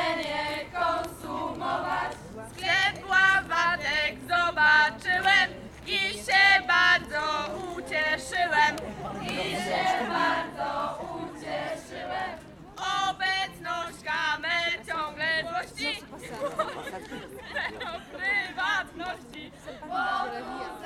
jedzenie konsumować. Sklep ławatek zobaczyłem i się bardzo ucieszyłem. I się bardzo ucieszyłem. Obecność kamer ciągle złości. Prywatności. Bo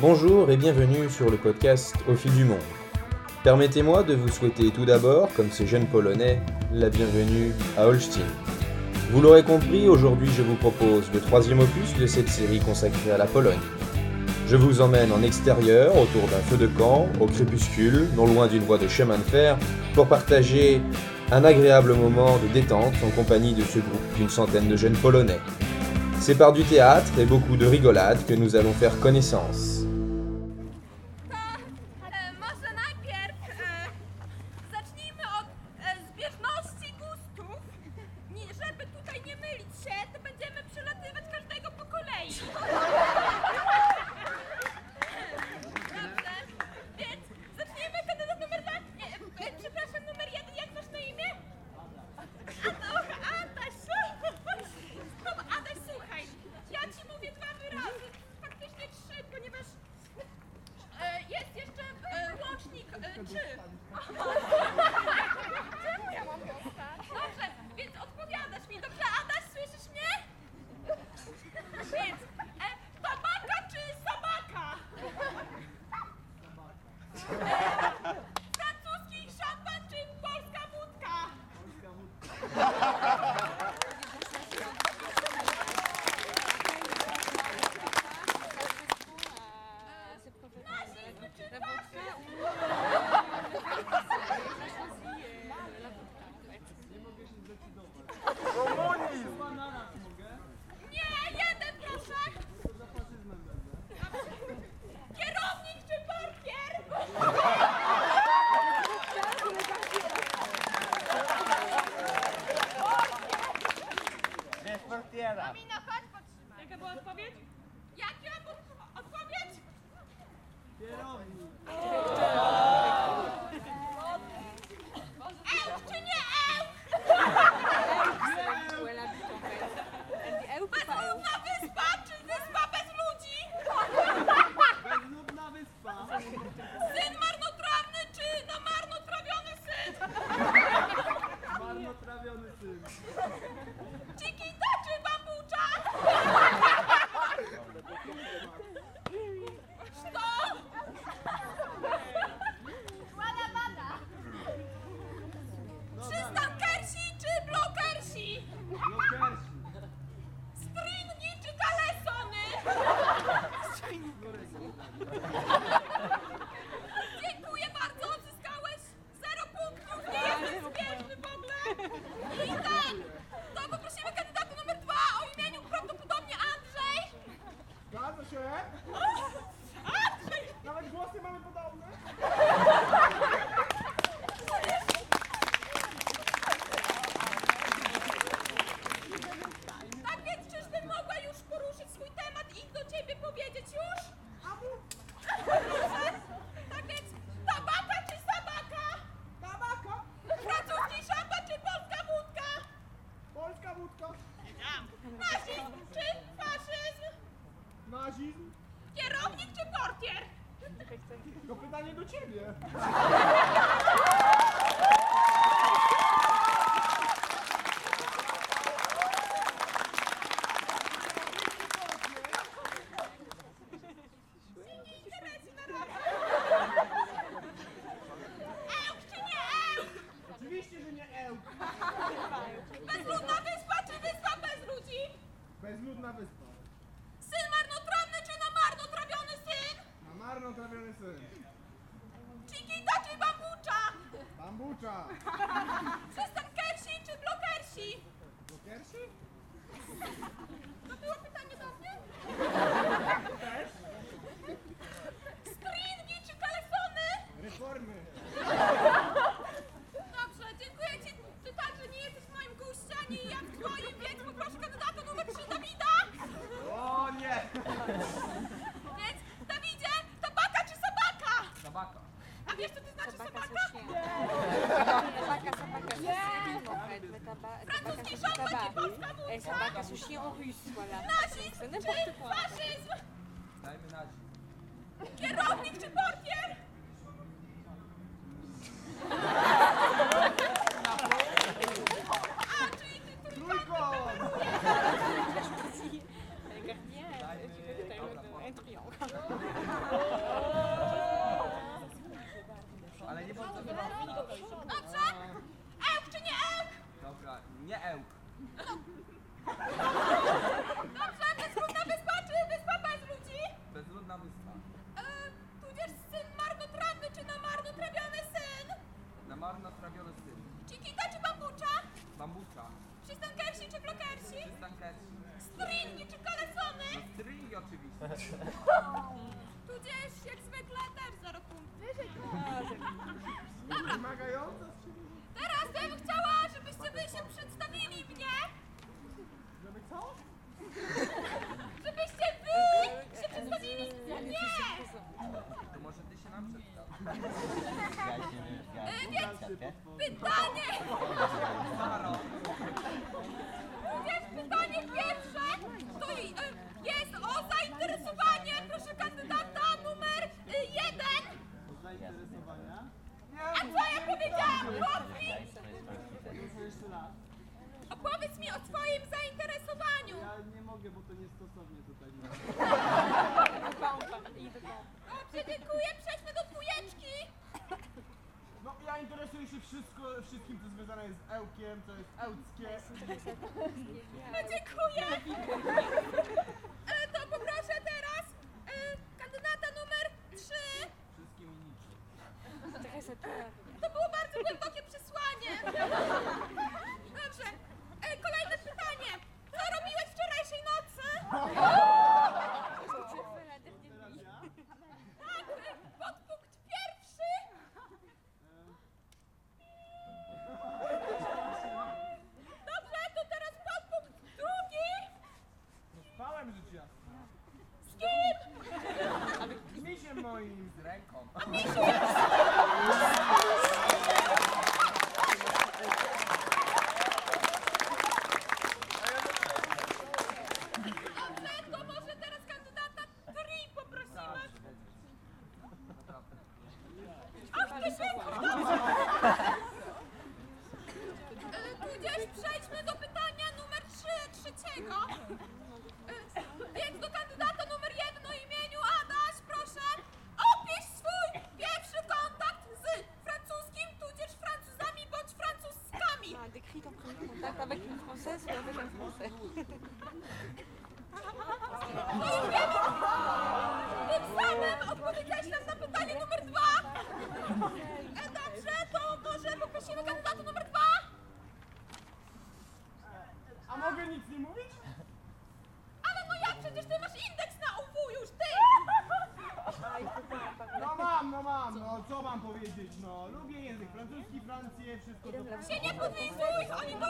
Bonjour et bienvenue sur le podcast Au fil du monde. Permettez-moi de vous souhaiter tout d'abord, comme ces jeunes Polonais, la bienvenue à Holstein. Vous l'aurez compris, aujourd'hui je vous propose le troisième opus de cette série consacrée à la Pologne. Je vous emmène en extérieur, autour d'un feu de camp, au crépuscule, non loin d'une voie de chemin de fer, pour partager un agréable moment de détente en compagnie de ce groupe d'une centaine de jeunes Polonais. C'est par du théâtre et beaucoup de rigolade que nous allons faire connaissance. Portiera. Mina, chodź podtrzymaj. Jaka była odpowiedź? Jaka była odpowiedź? Ełk Czyżbym mogła już poruszyć swój temat i do ciebie powiedzieć już? Proszę. Tak więc tabaka czy sabaka? Tabaka. Francuski szampan czy polska wódka? Polska wódka. Nazizm czy faszyzm? Nazizm. Kierownik czy portier? To pytanie do ciebie. Nie interesy na razie. Ełk czy nie ełk? Oczywiście, że nie ełk. Bezludna wyspa czy wyspa bez ludzi? Bezludna wyspa. Syn marnotrawny czy namarnotrawiony syn? Na marnotrawiony syn. Chiquita czy bambucza? Bambucza. Przystankersi czy blokersi? Blokersi? To było pytanie do mnie? Też. Stringi czy kalesony? Reformy. Dobrze, dziękuję ci. Ty także nie jesteś w moim guście, ani ja w twoim, więc poproszę kandydata numer 3 Dawida. O Więc Dawidzie, tabaka czy sabaka? Tabaka. A wiesz co to znaczy sabaka? Francuski szampan czy polska wódka? sabaka sushi en russe, voilà. Nazizm C'est czy quoi. faszyzm? Dajmy nazizm. Kierownik czy portier? Nam przedstawi. E, Więc pytanie, Saro. więc pytanie pierwsze to e, jest o zainteresowanie, proszę kandydata numer e, jeden. Zainteresowania? A co ja powiedziałam? Powiedz mi, Jeszcze raz. opowiedz mi o swoim zainteresowaniu. Ja nie mogę, bo to niestosownie tutaj. Dziękuję. Przejdźmy do dwójeczki. No ja interesuję się wszystko, wszystkim co związane jest z ełkiem, co jest ełckie. No, dziękuję. E, To poproszę teraz e, kandydata numer trzy. Wszystkim i niczym. To było bardzo głębokie przesłanie. Dobrze. E, kolejne pytanie. Co robiłeś wczorajszej nocy? noise, ręką. Się nie podlizuj, oni to!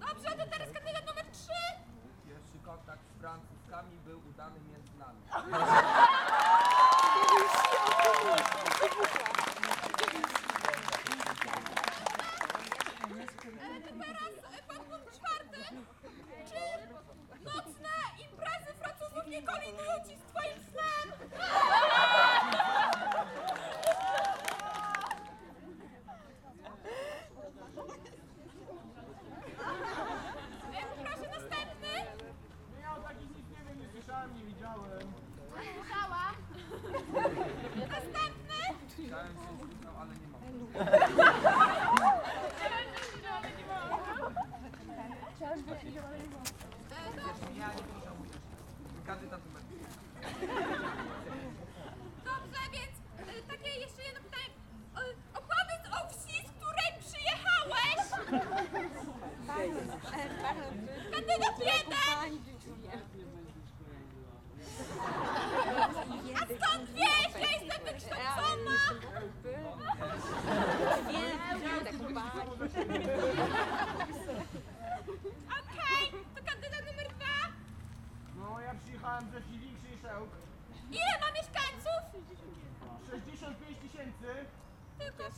Dobrze, to teraz kandydat numer trzy. Pierwszy kontakt z francuskami był udany między nami. E, to teraz e, podpunkt czwarty. Czy nocne imprezy Francuzów nie kolidują ci z twoim snem? E, Proszę następny. No ja o takich nic nie wiem, nie słyszałem, nie widziałem. Słyszałam. Następny. Chciałem się słyszał, ale nie mam. E, dobrze. Ja nie pożałuję. Kandydat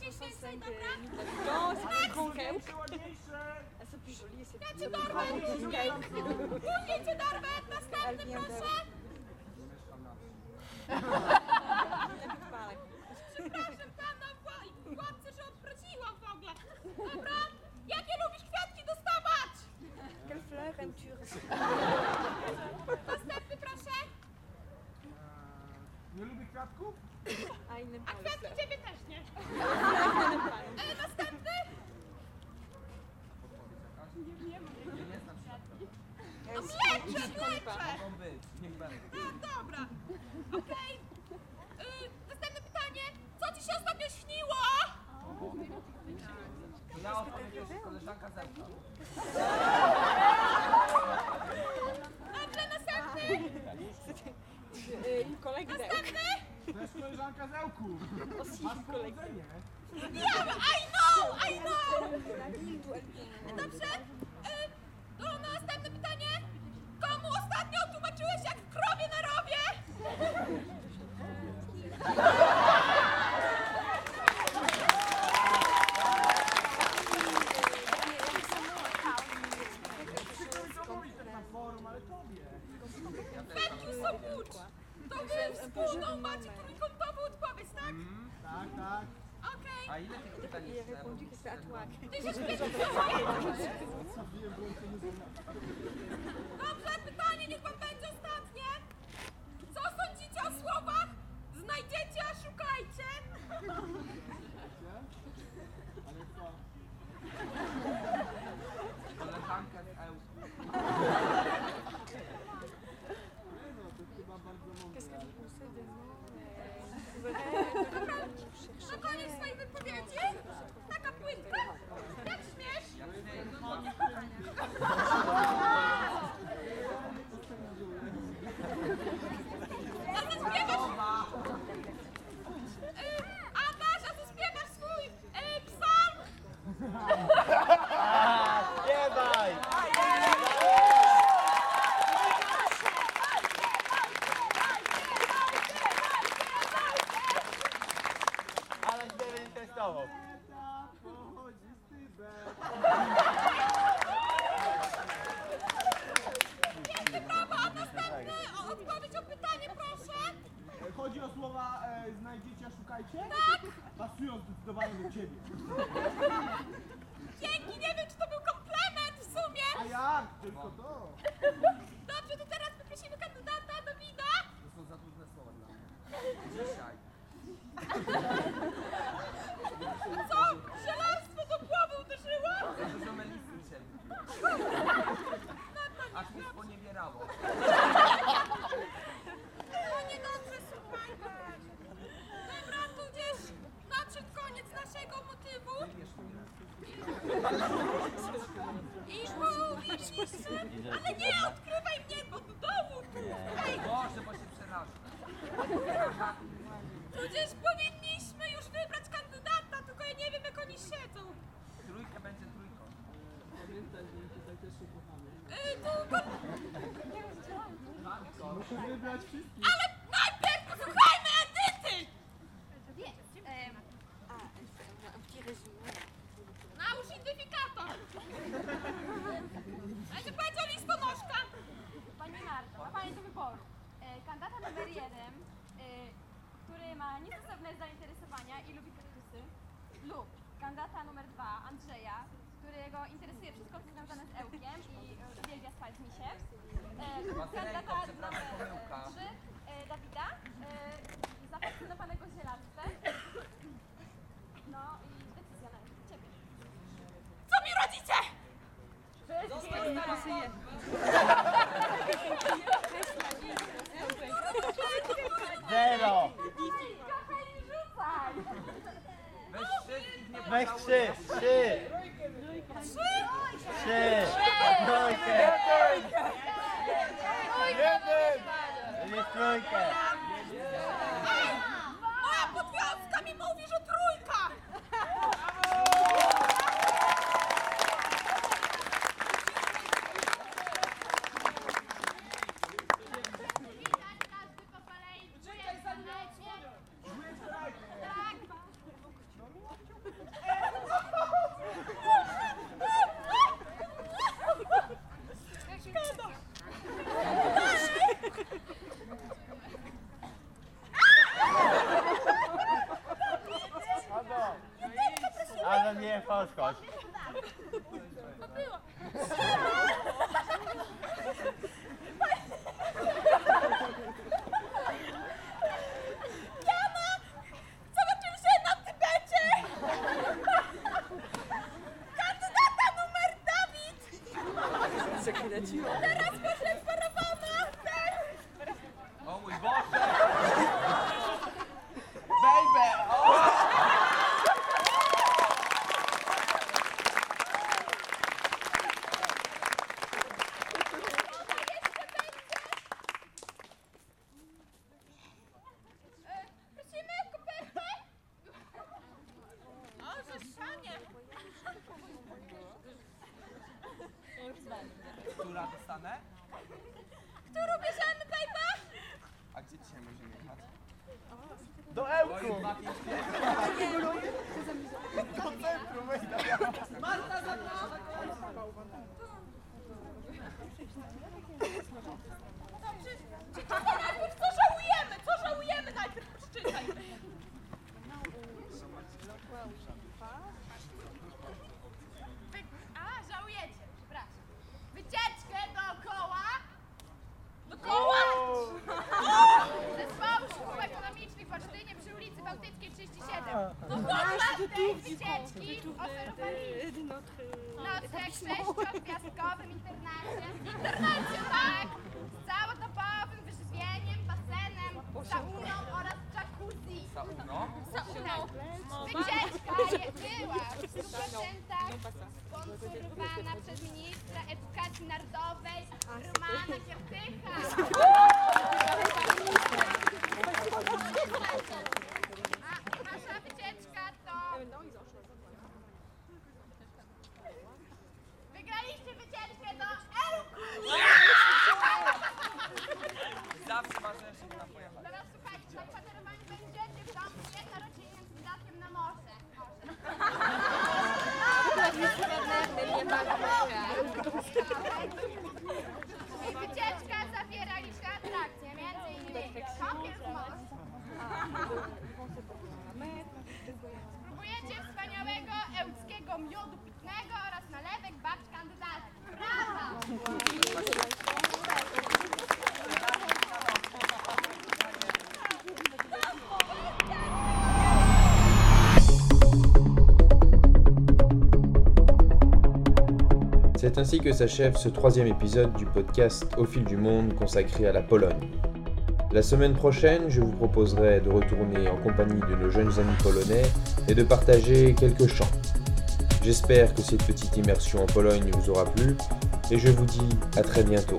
Elles sont plus jolies, c'est Ja joli. dorwę. Później cię dorwę. Następny, proszę. Przepraszam pana, chłopcy, że odwróciłam w. Dobra. Jakie lubisz kwiatki dostawać? Quelle fleur aimes-tu Następny, proszę. Eee, Nie lubię kwiatków? A pas les kwiatki ciebie też nie. E, następny. Nie, nie znam się si, Mlecze, mlecze. Mogą być, niech będą. No dobra. Okej. Y, następne pytanie. Co ci się ostatnio śniło? To ja opowiem też koleżanka Zemka. Dobrze, następny. Następny jest koleżanka z Ełku. Masz powodzenie. Wiem, I know, I know! Dobrze? Y, e, To następne pytanie. Komu ostatnio tłumaczyłeś jak krowie na rowie? à toi. Tak! Pasują zdecydowanie do ciebie. Dzięki, nie wiem, czy to był komplement w sumie. A jak? Tylko to. I mówisz. Ale nie, odkrywaj mnie do domu! Hej! Boże, bo się przerażę. Przecież powinniśmy już wybrać kandydata, tylko ja nie wiem, jak oni siedzą. Trójka będzie trójką. Pamiętaj, że my cię tak też ukochamy. Yy, to... Muszę wybrać wszystkich. Ale najpierw! Weź trzy, trzy. Trzy. Trójkę. Jest trójkę. A, podwiązka mi mówi, że trójkę. Oshkosh. C'est ainsi que s'achève ce troisième épisode du podcast Au fil du monde consacré à la Pologne. La semaine prochaine, je vous proposerai de retourner en compagnie de nos jeunes amis polonais et de partager quelques chants. J'espère que cette petite immersion en Pologne vous aura plu et je vous dis à très bientôt.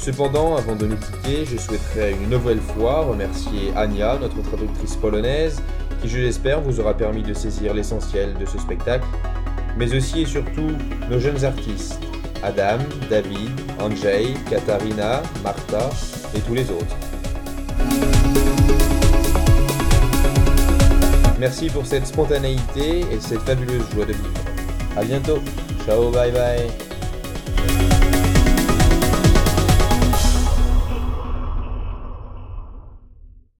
Cependant, avant de nous quitter, je souhaiterais une nouvelle fois remercier Ania, notre traductrice polonaise, qui je l'espère vous aura permis de saisir l'essentiel de ce spectacle, mais aussi et surtout nos jeunes artistes, Adam, David, Andrzej, Katarina, Marta et tous les autres. Merci pour cette spontanéité et cette fabuleuse joie de vivre. A bientôt. Ciao, bye bye.